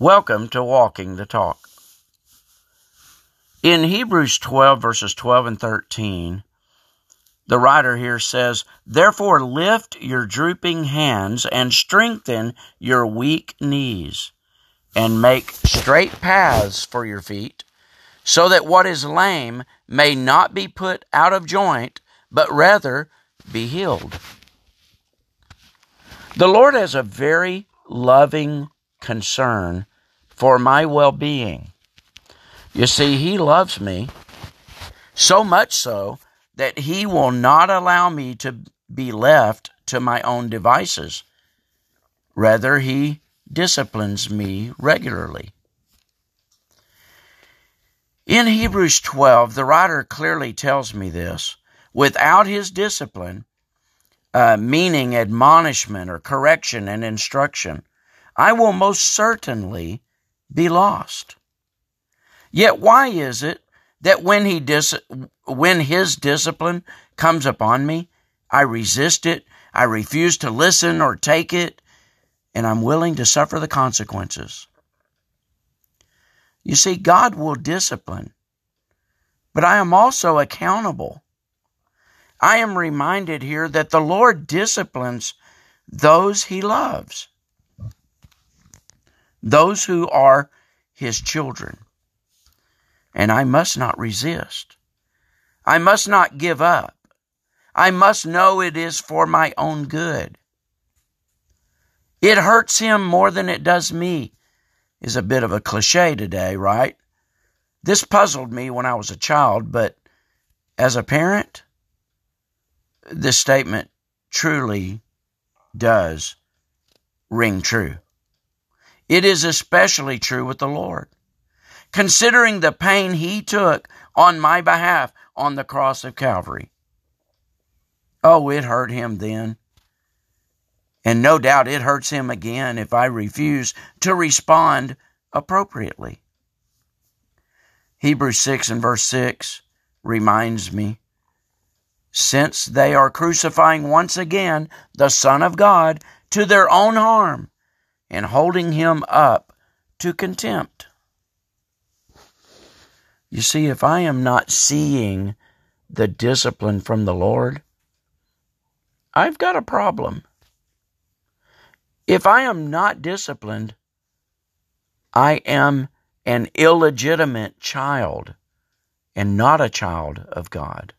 Welcome to Walking the Talk. In Hebrews 12, verses 12 and 13, the writer here says, Therefore lift your drooping hands and strengthen your weak knees, and make straight paths for your feet, so that what is lame may not be put out of joint, but rather be healed. The Lord has a very loving concern for my well being. You see, He loves me so much so that He will not allow me to be left to my own devices. Rather, He disciplines me regularly. In Hebrews 12, the writer clearly tells me this. Without His discipline, uh, meaning admonishment or correction and instruction, I will most certainly be lost. Yet why is it that when he dis- when his discipline comes upon me, I resist it, I refuse to listen or take it, and I'm willing to suffer the consequences? You see, God will discipline, but I am also accountable. I am reminded here that the Lord disciplines those he loves those who are his children. And I must not resist. I must not give up. I must know it is for my own good. It hurts him more than it does me, is a bit of a cliche today, right? This puzzled me when I was a child, but as a parent, this statement truly does ring true. It is especially true with the Lord. Considering the pain he took on my behalf on the cross of Calvary. Oh, it hurt him then. And no doubt it hurts him again if I refuse to respond appropriately. Hebrews 6 and verse 6 reminds me since they are crucifying once again the Son of God to their own harm and holding him up to contempt. You see, if I am not seeing the discipline from the Lord, I've got a problem. If I am not disciplined, I am an illegitimate child and not a child of God.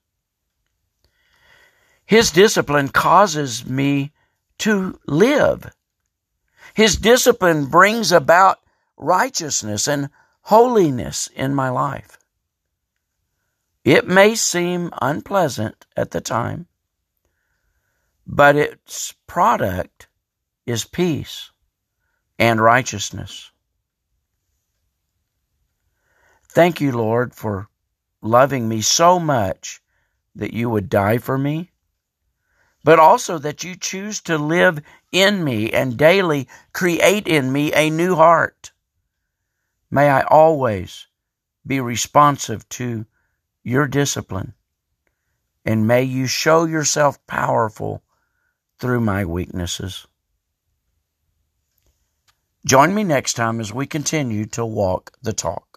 His discipline causes me to live his discipline brings about righteousness and holiness in my life. It may seem unpleasant at the time, but its product is peace and righteousness. Thank you, Lord, for loving me so much that you would die for me but also that you choose to live in me and daily create in me a new heart. May I always be responsive to your discipline, and may you show yourself powerful through my weaknesses. Join me next time as we continue to walk the talk.